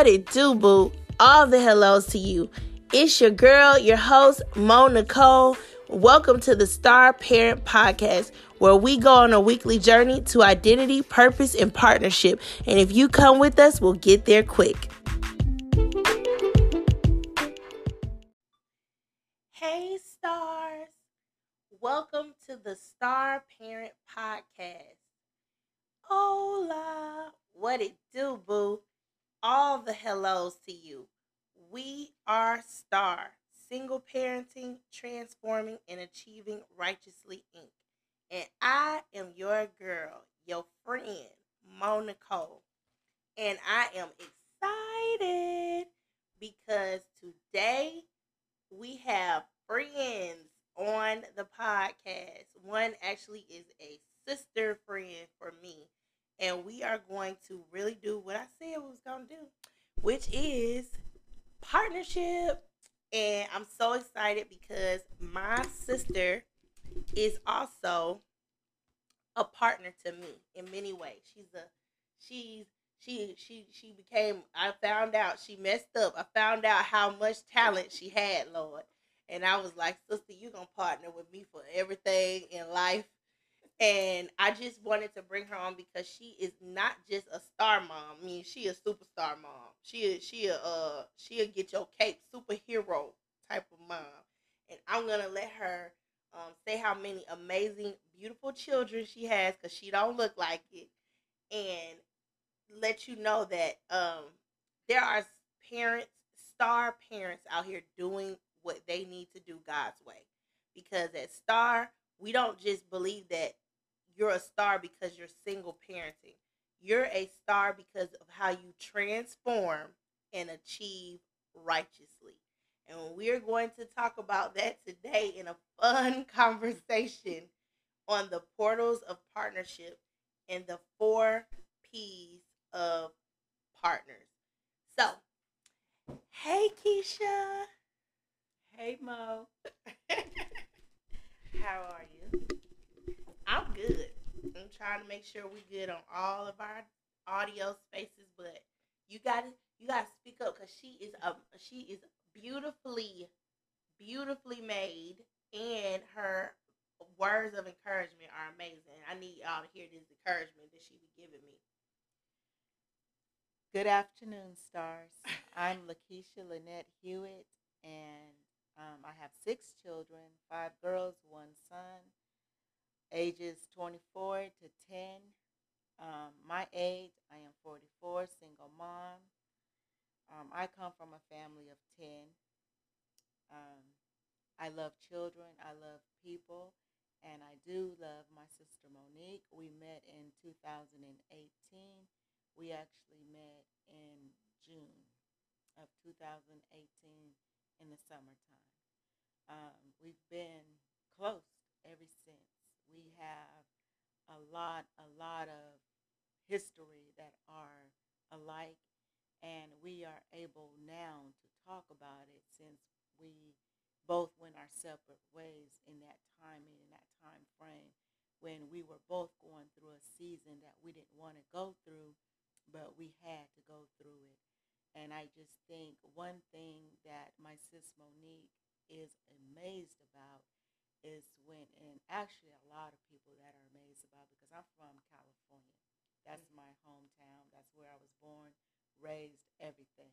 What it do, boo? All the hellos to you. It's your girl, your host, Mo Nicole. Welcome to the Star Parent Podcast, where we go on a weekly journey to identity, purpose, and partnership. And if you come with us, we'll get there quick. Hey, stars. Welcome to the Star Parent Podcast. Hola. What it do, boo? All the hellos to you. We are Star, single parenting, transforming, and achieving righteously Inc. And I am your girl, your friend, Mo Nicole. And I am excited because today we have friends on the podcast. One actually is a sister friend for me. And we are going to really do what I said we was going do, which is partnership. And I'm so excited because my sister is also a partner to me in many ways. She's a she's she she she became I found out she messed up. I found out how much talent she had, Lord. And I was like, sister, you're gonna partner with me for everything in life. And I just wanted to bring her on because she is not just a star mom. I mean, she a superstar mom. She a, she a uh she'll get your cape superhero type of mom. And I'm gonna let her um, say how many amazing, beautiful children she has because she don't look like it, and let you know that um, there are parents, star parents out here doing what they need to do God's way. Because at Star, we don't just believe that you're a star because you're single parenting. You're a star because of how you transform and achieve righteously. And we're going to talk about that today in a fun conversation on the portals of partnership and the four P's of partners. So, hey Keisha. Hey Mo. How are you? I'm good. I'm trying to make sure we good on all of our audio spaces, but you got to you got to speak up because she is a she is beautifully, beautifully made, and her words of encouragement are amazing. I need y'all to hear this encouragement that she be giving me. Good afternoon, stars. I'm Lakeisha Lynette Hewitt, and um, I have six children, five girls, one son, ages 24 to 10. Um, my age, I am 44, single mom. Um, I come from a family of 10. Um, I love children, I love people, and I do love my sister Monique. We met in 2018. We actually met in June of 2018 in the summertime. Um, we've been close ever since. We have a lot, a lot of history that are alike, and we are able now to talk about it since we both went our separate ways in that time in that time frame when we were both going through a season that we didn't want to go through, but we had to go through it. And I just think one thing that my sis Monique is amazed about is when, and actually a lot of people that are amazed about because I'm from California. That's mm-hmm. my hometown. That's where I was born, raised, everything.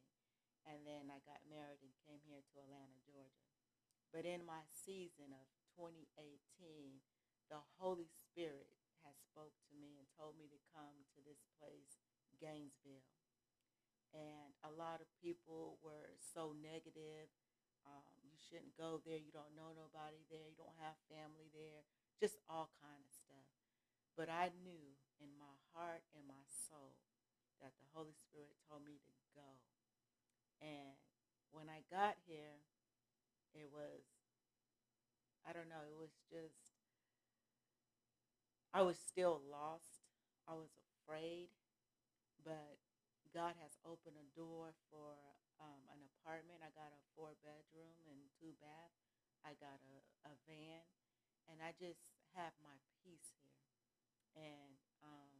And then I got married and came here to Atlanta, Georgia. But in my season of 2018, the Holy Spirit has spoke to me and told me to come to this place, Gainesville. And a lot of people were so negative. Um, you shouldn't go there. You don't know nobody there. You don't have family there. Just all kind of stuff. But I knew in my heart and my soul that the Holy Spirit told me to go. And when I got here, it was, I don't know, it was just, I was still lost. I was afraid, but God has opened a door for um, an apartment. I got a four bedroom and two bath. I got a, a van, and I just have my peace here. And um,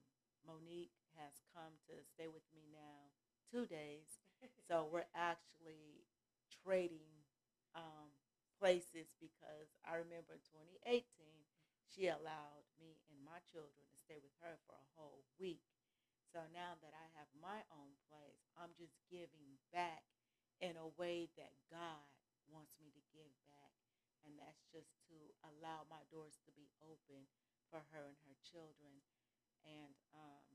Monique has come to stay with me now two days, so we're actually trading um, places because I remember in 2018 she allowed me and my children to stay with her for a whole week. So now that I have my own place, I'm just giving back in a way that God wants me to give back. And that's just to allow my doors to be open for her and her children. And um,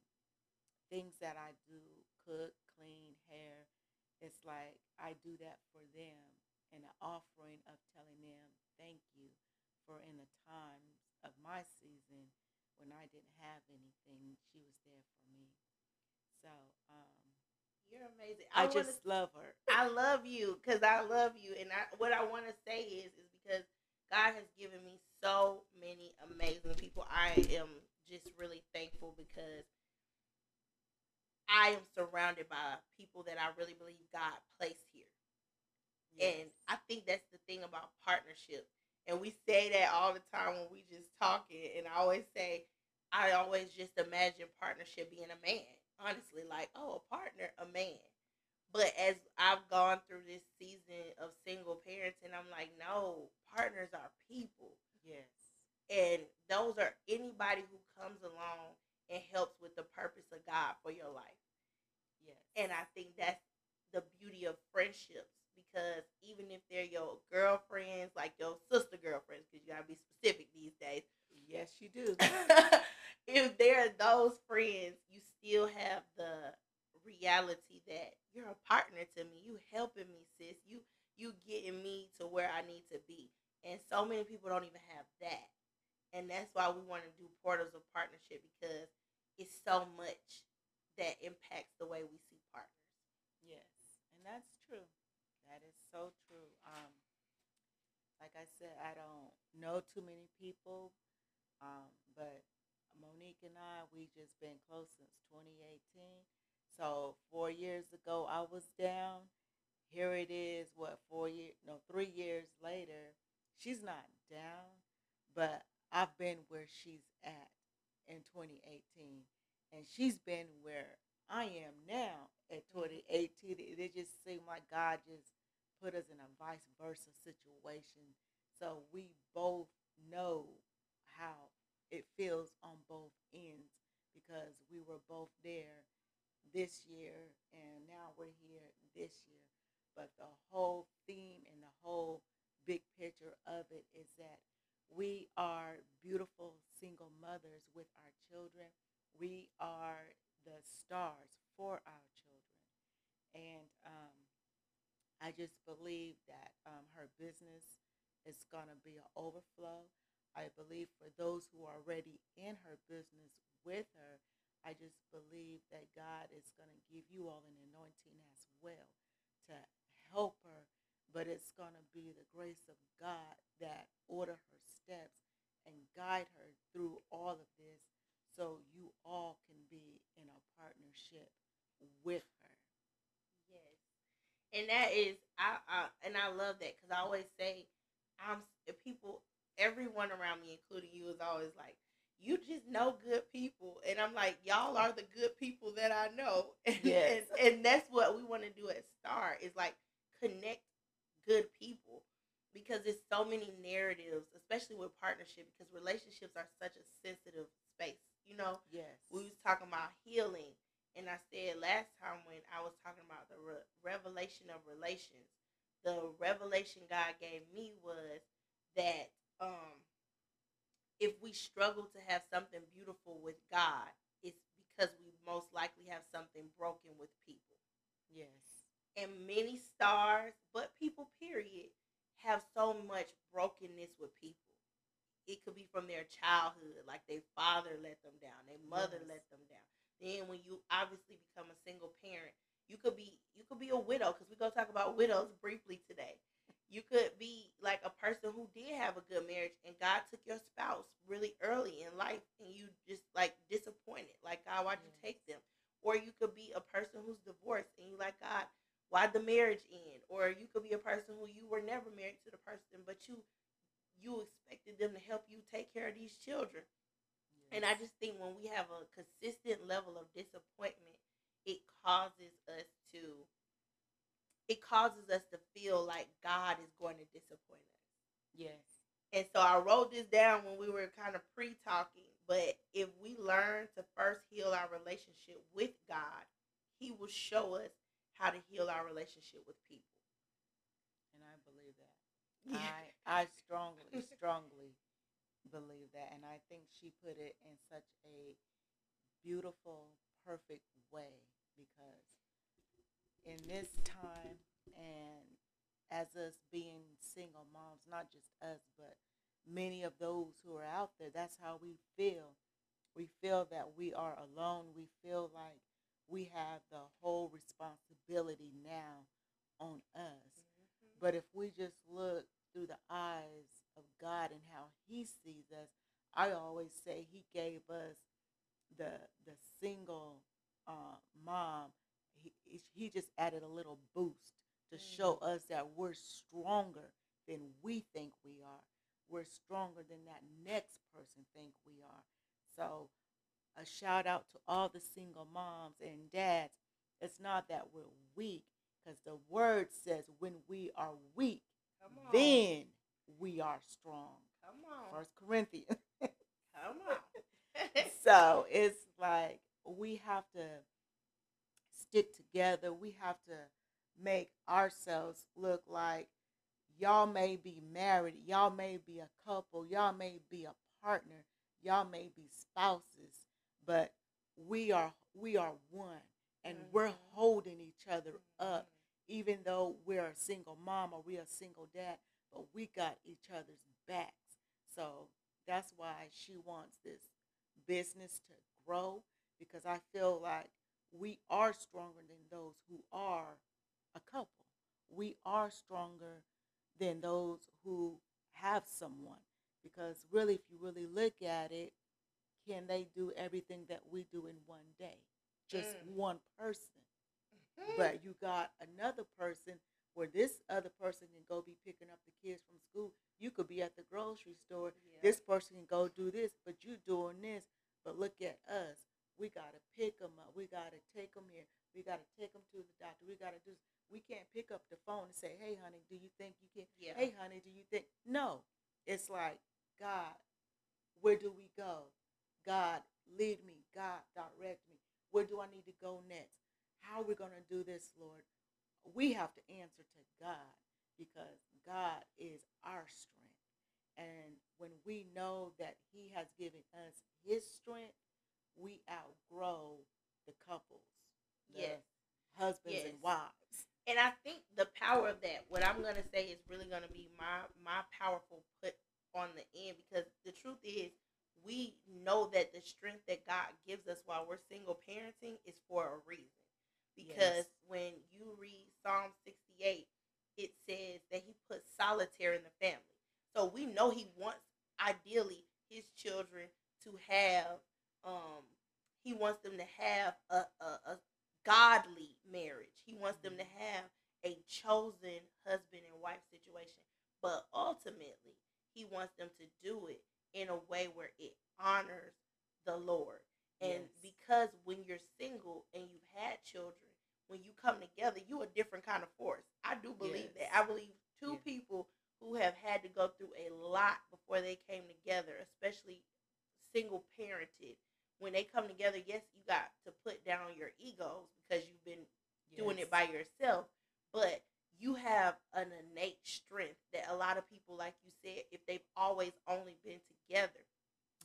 things that I do cook, clean, hair it's like I do that for them and an offering of telling them thank you for in the times of my season when I didn't have anything, she was there for me. So, um, you're amazing. I, I just wanna, love her. I love you because I love you, and I, what I want to say is, is because God has given me so many amazing people. I am just really thankful because I am surrounded by people that I really believe God placed here. Yes. And I think that's the thing about partnership. And we say that all the time when we just talking. And I always say, I always just imagine partnership being a man. Honestly, like, oh, a partner, a man. But as I've gone through this season of single parenting, I'm like, no, partners are people. Yes. And those are anybody who comes along and helps with the purpose of God for your life. Yes. And I think that's the beauty of friendships because even if they're your girlfriends, like your sister girlfriends, because you gotta be specific these days. Yes, you do. if they're those friends, you still have the reality that you're a partner to me. You helping me, sis. You you getting me to where I need to be. And so many people don't even have that. And that's why we want to do portals of partnership because it's so much that impacts the way we see partners. Yes, and that's true. That is so true. Um, like I said, I don't know too many people, um, but Monique and I, we just been close since 2018. So four years ago, I was down. Here it is. What four years? No, three years later. She's not down, but I've been where she's at in 2018 and she's been where I am now at mm-hmm. 2018. It just seemed like God just put us in a vice versa situation. So we both know how it feels on both ends because we were both there this year and now we're here this year. But the whole theme and the whole big picture of it is that we are beautiful single mothers with our children we are the stars for our children. And um, I just believe that um, her business is going to be an overflow. I believe for those who are already in her business with her, I just believe that God is going to give you all an anointing as well to help her. But it's going to be the grace of God that order her steps and guide her through all of this so you all can be in a partnership with her. Yes, and that is I, I and I love that because I always say I'm people everyone around me, including you, is always like you just know good people. And i'm like y'all are the good people that i know. Yes. and, and that's what we want to do at star is like connect good people. Because there's so many narratives especially with partnership because relationships are such a sensitive space you know, yes, we was talking about healing, and I said last time when I was talking about the re- revelation of relations, the revelation God gave me was that um, if we struggle to have something beautiful with God, it's because we most likely have something broken with people. Yes. And many stars, but people, period, have so much brokenness with people it could be from their childhood, like their father let them down, their mother yes. let them down. Then when you obviously become a single parent, you could be you could be a widow because we gonna talk about widows briefly today. You could be like a person who did have a good marriage and God took your spouse really early in life and you just like disappointed. Like God, why'd yes. you mm-hmm. take them? Or you could be a person who's divorced and you like God, why'd the marriage end? Or you could be a person who you were never married to the person, but you you expected them to help you take care of these children. Yes. And I just think when we have a consistent level of disappointment, it causes us to it causes us to feel like God is going to disappoint us. Yes. And so I wrote this down when we were kind of pre talking. But if we learn to first heal our relationship with God, He will show us how to heal our relationship with people. And I believe that. I I strongly, strongly believe that. And I think she put it in such a beautiful, perfect way because in this time and as us being single moms, not just us, but many of those who are out there, that's how we feel. We feel that we are alone. We feel like we have the whole responsibility now on us. Mhm. But if we just look through the eyes of God and how He sees us, I always say He gave us the the single uh, mom. He He just added a little boost to mm-hmm. show us that we're stronger than we think we are. We're stronger than that next person think we are. So, a shout out to all the single moms and dads. It's not that we're weak, because the word says when we are weak, then we are strong. Come on. First Corinthians. Come on. so it's like we have to stick together. We have to make ourselves look like y'all may be married, y'all may be a couple, y'all may be a partner, y'all may be spouses, but we are we are one and we're Mhm. holding each other up even though we're a single mom or we're a single dad, but we got each other's backs. So that's why she wants this business to grow because I feel like we are stronger than those who are a couple. We are stronger than those who have someone because really, if you really look at it, can they do everything that we do in one day? Just Mm. one person Mhm. but you got another person where this other person can go be picking up the kids from school. You could be at the grocery store. Yeah. This person can go do this, but you doing this. But look at us. We gotta pick them up. We gotta take them here. We gotta take them to the doctor. We gotta do. We can't pick up the phone and say, "Hey, honey, do you think you can?" Yeah. Hey, honey, do you think? No. It's like God. Where do we go? God, lead me. God, direct me. Where do I need to go next? How are we going to do this, Lord? We have to answer to God because God is our strength. And when we know that He has given us His strength, we outgrow the couples, the Yes. husbands Yes. and wives. and I think the power of that, what I'm gonna say is really gonna be my my powerful put on the end because the truth is we know that the strength that God gives us while we're single parenting is for a reason. Because Yes. when you read Psalm 68, it says that he put solitaire in the family. So we know he wants ideally his children to have um he wants them to have a, a, a godly marriage. He wants them to have a chosen husband and wife situation. But ultimately, he wants them to do it in a way where it honors the Lord. And Yes. because when you're single and you've had children, when you come together, you a different kind of force. I do believe Yes. that. I believe two Yeah. people who have had to go through a lot before they came together, especially single parented, when they come together, yes, you got to put down your egos because you've been doing it by yourself, but you have an innate strength that a lot of people, like you said, if they've always only been together.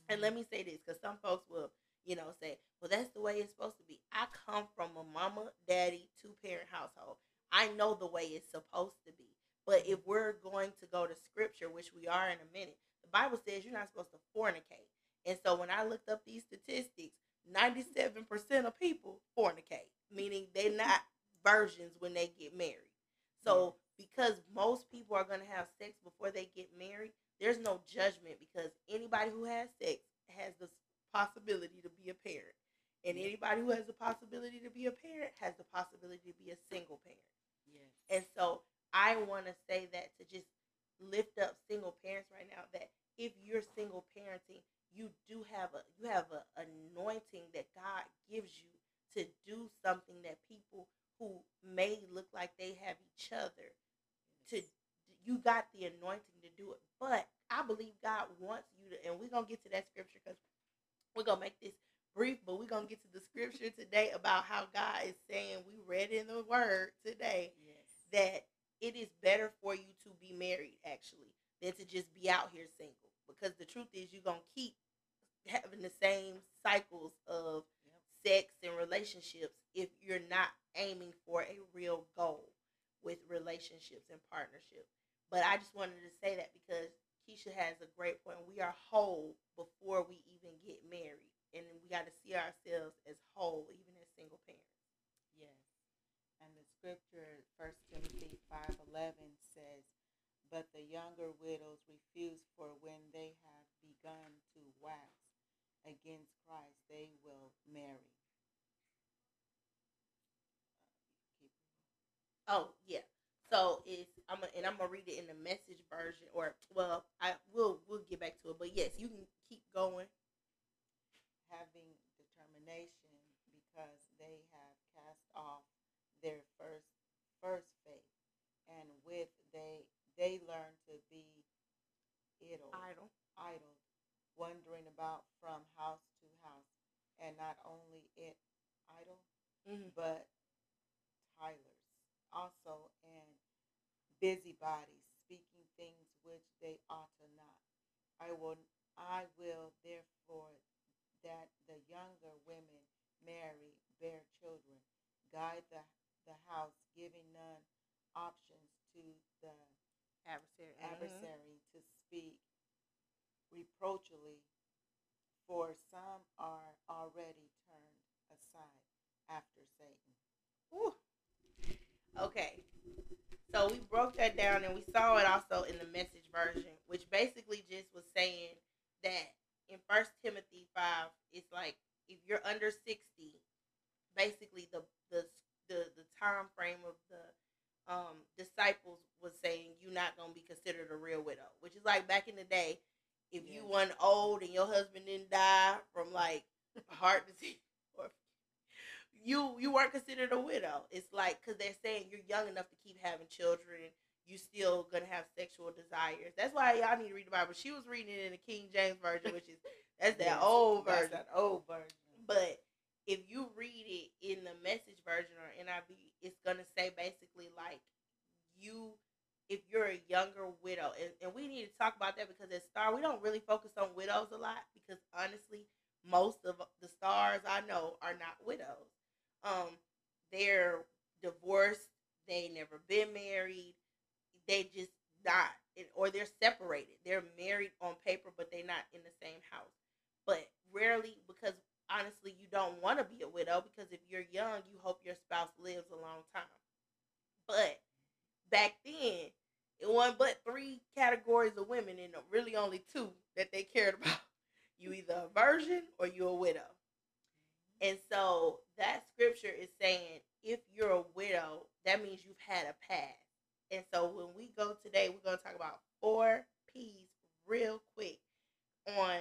And let mm-hmm. me say this because some folks will, you know, say, well, that's the way it's supposed to be. I come from a mama, daddy, two parent household. I know the way it's supposed to be. But mm-hmm. if we're going to go to scripture, which we are in a minute, the Bible says you're not supposed to fornicate. And so when I looked up these statistics, 97% of people fornicate, meaning they're mm-hmm. not virgins when they get married. So because most people are going to have sex before they get married, there's no judgment because anybody who has sex has the possibility to be a parent. And anybody who has the possibility to be a parent has the possibility to be a single parent. Yes. And so I want to say that to just lift up single parents right now that if you're single parenting, you do have a you have an anointing that God gives you to do something that people who may look like they have each other to you got the anointing to do it. But I believe God wants you to and we're going to get to that scripture cuz we're going to make this brief, but we're going to get to the scripture today about how God is saying we read in the word today yes. that it is better for you to be married actually than to just be out here single because the truth is you're gonna keep having the same cycles of Yep. sex and relationships if you're not aiming for a real goal with relationships and partnership. But I just wanted to say that because Keisha has a great point. We are whole before we even get married. And we got to see ourselves as whole, even as single parents. Yes. And the scripture, First Timothy five eleven says, But the younger widows refuse, for when they have begun to wax against Christ, they will marry. Oh yeah. So it's I'm a, and I'm gonna read it in the message version, or well, I will we'll get back to it. But yes, you can keep going. having determination because they have cast off their first first faith and with they they learn to be idle Idle. idle wandering about from house to house and not only it idle Mm-hmm. but tattlers also and busybodies speaking things which they ought to not i will i will therefore that the younger women marry bear children guide the, the house giving none options to the Adversary. Mhm. to speak reproachfully for some are already turned aside after satan Whew. Okay. So we broke that down and we saw it also in the message version, which basically just was saying that in First Timothy five, it's like if you're under sixty, basically the the the, the time frame of the um, disciples was saying you're not gonna be considered a real widow, which is like back in the day, if you weren't old and your husband didn't die from like heart disease or you you weren't considered a widow. It's like because they're saying you're young enough to keep having children. You still gonna have sexual desires. That's why y'all need to read the Bible. She was reading it in the King James version, which is that's that old that's version. that old version But if you read it in the message version or NIV, it's gonna say basically like you if you're a younger widow, and, and we need to talk about that because at Star we don't really focus on widows a lot because honestly, most of the stars I know are not widows. Um, they're divorced, they never been married, they just not, or they're separated. They're married on paper, but they're not in the same house. But rarely, because honestly, you don't want to be a widow because if you're young, you hope your spouse lives a long time. But back then, it wasn't but three categories of women, and really only two that they cared about. You either a virgin or you a widow. And so that scripture is saying if you're a widow, that means you've had a past. And so when we go today, we're going to talk about four P's real quick on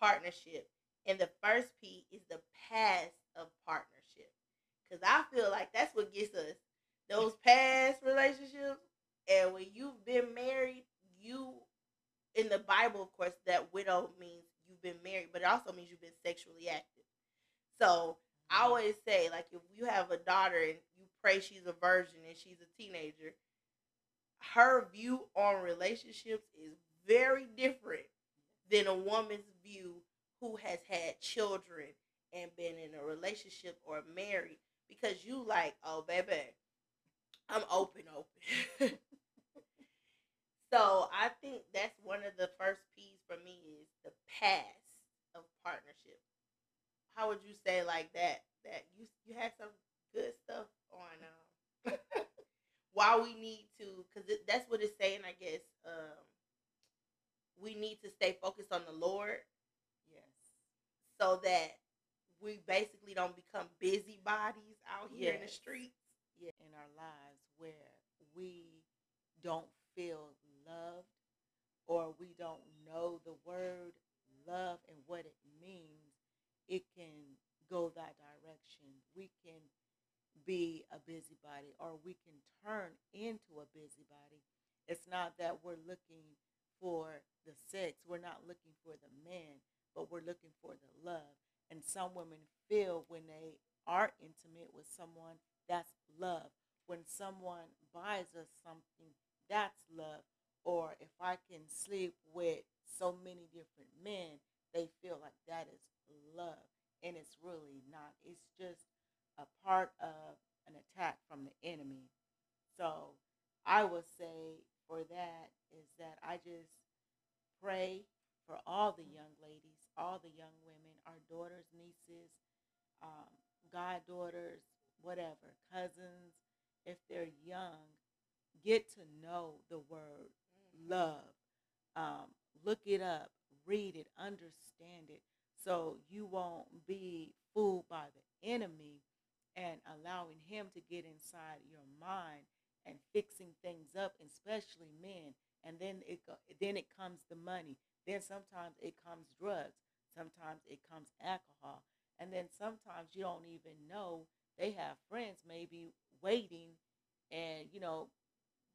partnership. And the first P is the past of partnership. Because I feel like that's what gets us those past relationships. And when you've been married, you, in the Bible, of course, that widow means you've been married, but it also means you've been sexually active. So I mm-hmm. always say, like, if you have a daughter and you pray she's a virgin and she's a teenager, her view on relationships is very different than a woman's view who has had children and been in a relationship or married because you like, oh baby, I'm open, open. so I think that's one of the first P's for me is the past of partnership. How would you say like that? That you you had some good stuff on um, why we need to because that's what it's saying. I guess um, we need to stay focused on the Lord so that we basically don't become busybodies out here in the streets. yeah, in our lives where we don't feel loved or we don't know the word love and what it means, it can go that direction. We can be a busybody or we can turn into a busybody. It's not that we're looking for the sex, we're not looking for the man, but we're looking for the love. And some women feel when they are intimate with someone, that's love. When someone buys us something, that's love. Or if I can sleep with so many different men, they feel like that is love. And it's really not. It's just a part of an attack from the enemy. So I would say for that is that I just pray for all the young ladies, all the young women, our daughters, nieces, um, goddaughters, whatever, cousins, if they're young, get to know the word love. Um, look it up, read it, understand it, so you won't be fooled by the enemy and allowing him to get inside your mind and fixing things up, especially men. And then it then it comes the money. Then sometimes it comes drugs. Sometimes it comes alcohol. And then sometimes you don't even know they have friends maybe waiting and you know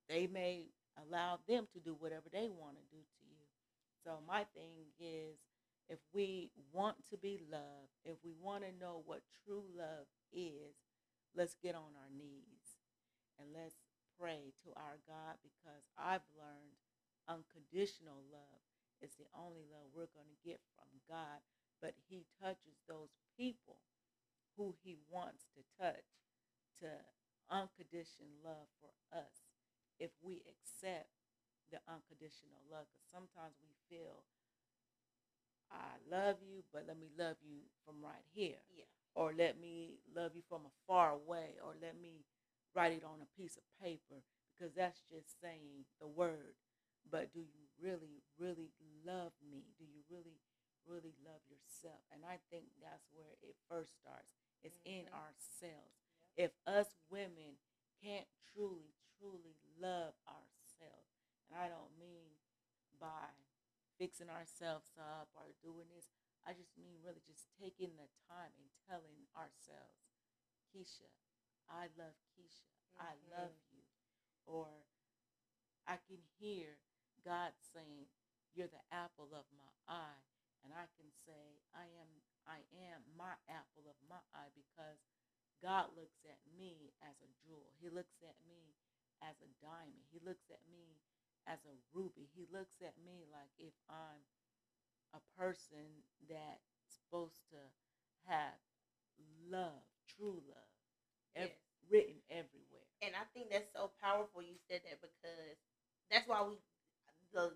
they may allow them to do whatever they want to do to you. So my thing is if we want to be loved, if we want to know what true love is, let's get on our knees and let's pray to our God because I've learned unconditional love is the only love we're going to get from God. But He touches those people who He wants to touch to unconditional love for us if we accept the unconditional love. Because sometimes we feel, I love you, but let me love you from right here. Yeah. Or let me love you from a far away. Or let me write it on a piece of paper because that's just saying the word. But do you really, really love me? Do you really, really love yourself? And I think that's where it first starts. It's mm-hmm. in ourselves. If us women can't truly, truly love ourselves, and I don't mean by fixing ourselves up or doing this, I just mean really just taking the time and telling ourselves, Keisha, I love Keisha. Mm-hmm. I love you. Or I can hear God saying, You're the apple of my eye. And I can say, I am I am my apple of my eye because God looks at me as a jewel. He looks at me as a diamond. He looks at me as a ruby. He looks at me like if I'm a person that's supposed to have love, true love, ev- yes. written everywhere. And I think that's so powerful you said that because that's why we the,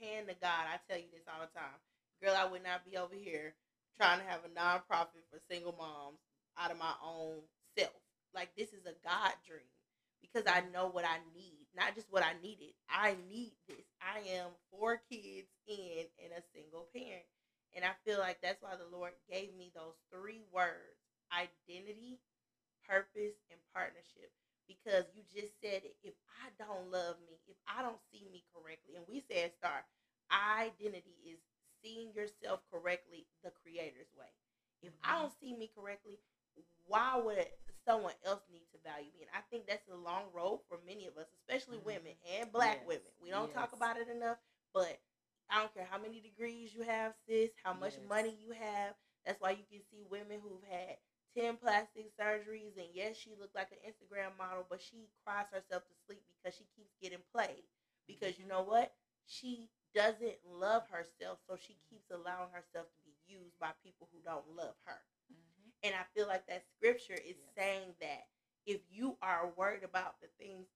hand of God. I tell you this all the time, girl. I would not be over here trying to have a nonprofit for single moms out of my own self. Like this is a God dream because I know what I need, not just what I needed. I need this. I am four kids in and a single parent. And I feel like that's why the Lord gave me those three words identity, purpose, and partnership because you just said it. If I don't love me, if I don't see me correctly, and we said star, identity is seeing yourself correctly the creator's way. If I mm-hmm. don't see me correctly, why would someone else need to value me? And I think that's a long road for many of us, especially mm-hmm. women and black yes. women. We don't yes. talk about it enough, but I don't care how many degrees you have, sis, how much yes. money you have. That's why you can see women who've had 10 plastic surgeries and yes she looked like an instagram model but she cries herself to sleep because she keeps getting played. Because you know what? She doesn't love herself so she keeps allowing herself to be used by people who don't love her. Mm-hmm. and i feel like that scripture is yes. saying that if you are worried about the things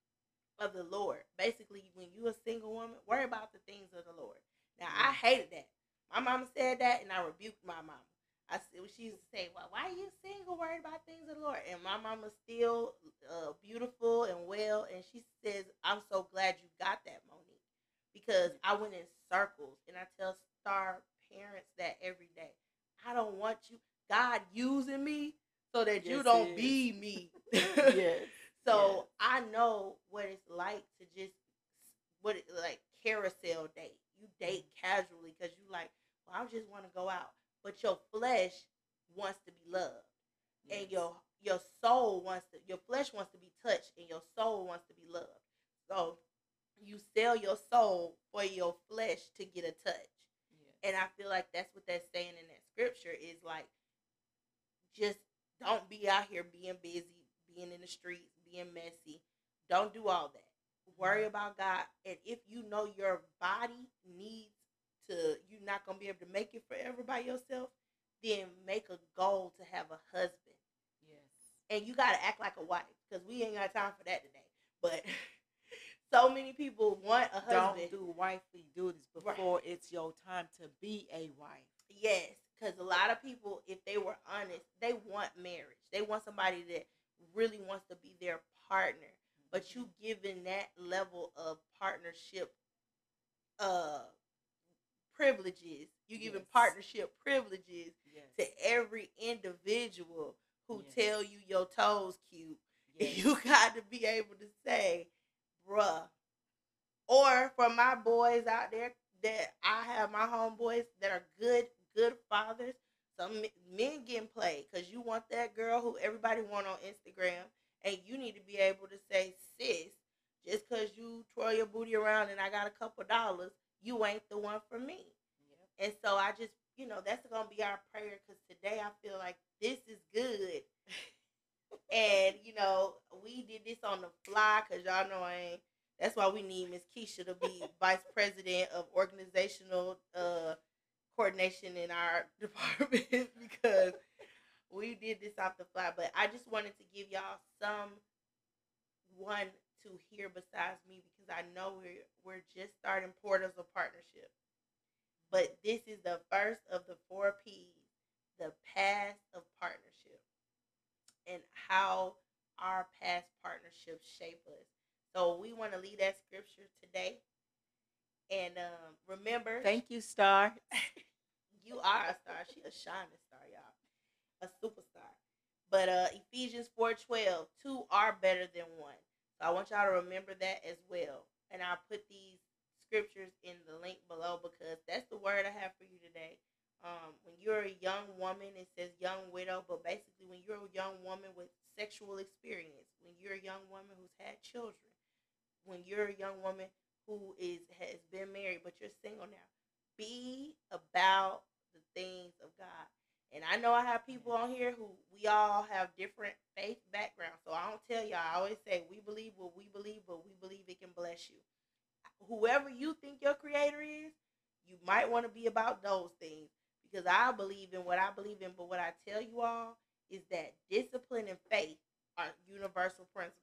of the lord basically when you're a single woman worry about the things of the lord. Now i hated that. My mama said that and i rebuked my mama I she used to say, "Well, why are you single, worried about things of the Lord?" And my mama's still uh, beautiful and well, and she says, "I'm so glad you got that, Monique, because I went in circles." And I tell star parents that every day. I don't want you, God, using me so that yes, you don't be me. yes. So yes. I know what it's like to just what it like carousel date. You date casually because you like, well, I just want to go out but your flesh wants to be loved, yes. and your your soul wants to your flesh wants to be touched, and your soul wants to be loved. So you sell your soul for your flesh to get a touch. Yes. And I feel like that's what that's saying in that scripture is like, just don't be out here being busy, being in the streets, being messy. Don't do all that. Worry about God. And if you know your body needs to, you're not going to be able to make it forever by yourself, then make a goal to have a husband. Yes. And you got to act like a wife because we ain't got time for that today. But so many people want a husband. Don't do wifely duties Right. before it's your time to be a wife. Yes, because a lot of people, if they were honest, they want marriage. They want somebody that really wants to be their partner. But you giving that level of partnership uh privileges, you giving Yes. partnership privileges Yes. to every individual who Yes. tell you your toes cute. You got to be able to say, bruh. Or for my boys out there that I have my homeboys that are good, good fathers. Some men getting played because you want that girl who everybody want on Instagram, and you need to be able to say, sis, just because you twirl your booty around and I got a couple dollars, you ain't the one for me. Yep. And so I just, you know, that's gonna be our prayer because today I feel like this is good. and you know, we did this on the fly because y'all know I ain't. That's why we need Miss Keisha to be vice president of organizational uh, coordination in our department because we did this off the fly. But I just wanted to give y'all some one to hear besides me because I know we're we're just starting portals of partnership. But this is the first of the four P's, the past of partnership, and how our past partnerships shape us. So we want to lead that scripture today. And um, remember, Thank you, Star. you are a star. She a shining star, y'all. A superstar. But uh Ephesians 4:12, two are better than one. I want y'all to remember that as well. And I'll put these scriptures in the link below because that's the word I have for you today. Um, when you're a young woman, it says young widow, but basically when you're a young woman with sexual experience, when you're a young woman who's had children, when you're a young woman who is has been married but you're single now, be about the things of God. And I know I have people on here who we all have different faith backgrounds. So I don't tell y'all. I always say we believe what we believe, but we believe it can bless you. Whoever you think your creator is, you might want to be about those things because I believe in what I believe in. But what I tell you all is that discipline and faith are universal principles.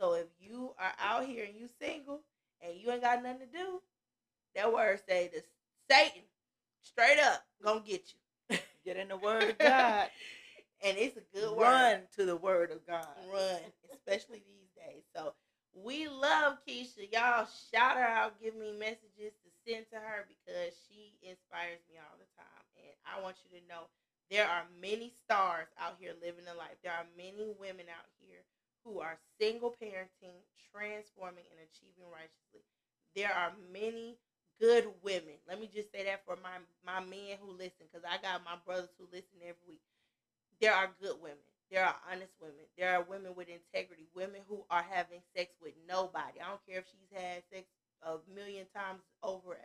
So if you are out here and you single and you ain't got nothing to do, that word say this Satan straight up gonna get you. Get in the Word of God. and it's a good word. Run to the Word of God. Run, especially these days. So we love Keisha. Y'all shout her out, give me messages to send to her because she inspires me all the time. And I want you to know there are many stars out here living a life. There are many women out here who are single parenting, transforming, and achieving righteously. There are many good women. Let me just say that for my my men who listen, because I got my brothers who listen every week. There are good women. There are honest women. There are women with integrity. Women who are having sex with nobody. I don't care if she's had sex a million times over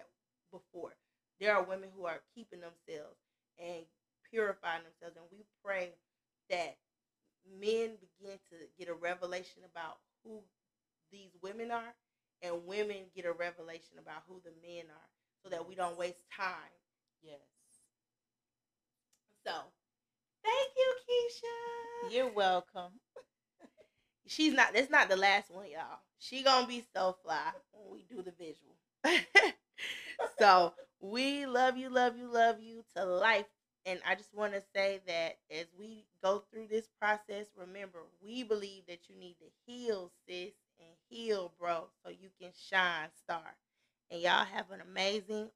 before. There are women who are keeping themselves and purifying themselves, and we pray that men begin to get a revelation about who these women are and women get a revelation about who the men are so that we don't waste time. Yes. So, thank you, Keisha. You're welcome. She's not, that's not the last one, y'all. She gonna be so fly when we do the visual. so, we love you, love you, love you to life. And I just want to say that as we go through this process, remember, we believe that you need to heal, sis, and heal, bro, so you can shine, star. And y'all have an amazing